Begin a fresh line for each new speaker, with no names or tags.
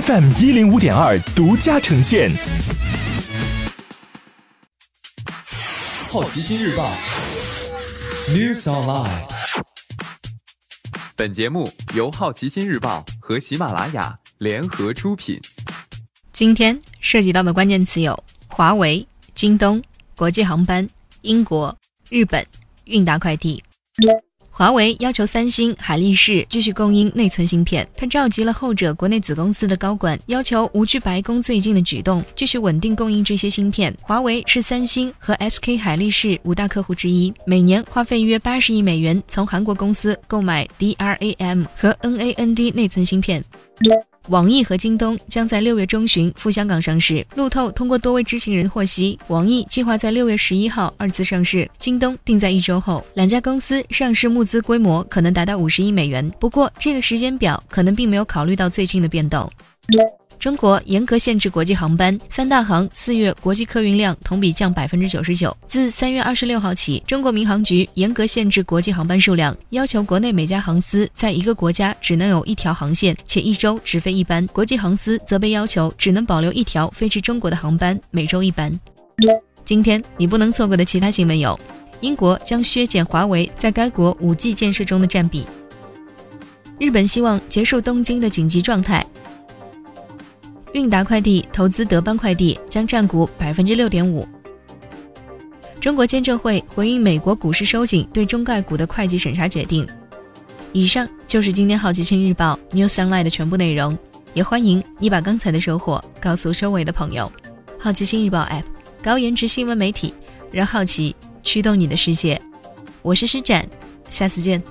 FM 一零五点二独家呈现。
好奇心日报，News Online。
本节目由好奇心日报和喜马拉雅联合出品。
今天涉及到的关键词有：华为、京东、国际航班、英国、日本、韵达快递。华为要求三星、海力士继续供应内存芯片，他召集了后者国内子公司的高管，要求无惧白宫最近的举动，继续稳定供应这些芯片。华为是三星和 SK 海力士五大客户之一，每年花费约八十亿美元从韩国公司购买 DRAM 和 NAND 内存芯片。网易和京东将在六月中旬赴香港上市。路透通过多位知情人获悉，网易计划在六月十一号二次上市，京东定在一周后。两家公司上市募资规模可能达到五十亿美元，不过这个时间表可能并没有考虑到最近的变动。中国严格限制国际航班，三大航四月国际客运量同比降百分之九十九。自三月二十六号起，中国民航局严格限制国际航班数量，要求国内每家航司在一个国家只能有一条航线，且一周只飞一班；国际航司则被要求只能保留一条飞至中国的航班，每周一班。今天你不能错过的其他新闻有：英国将削减华为在该国 5G 建设中的占比；日本希望结束东京的紧急状态。韵达快递投资德邦快递，将占股百分之六点五。中国监证会回应美国股市收紧对中概股的会计审查决定。以上就是今天好奇心日报 News Online 的全部内容，也欢迎你把刚才的收获告诉周围的朋友。好奇心日报 App，高颜值新闻媒体，让好奇驱动你的世界。我是施展，下次见。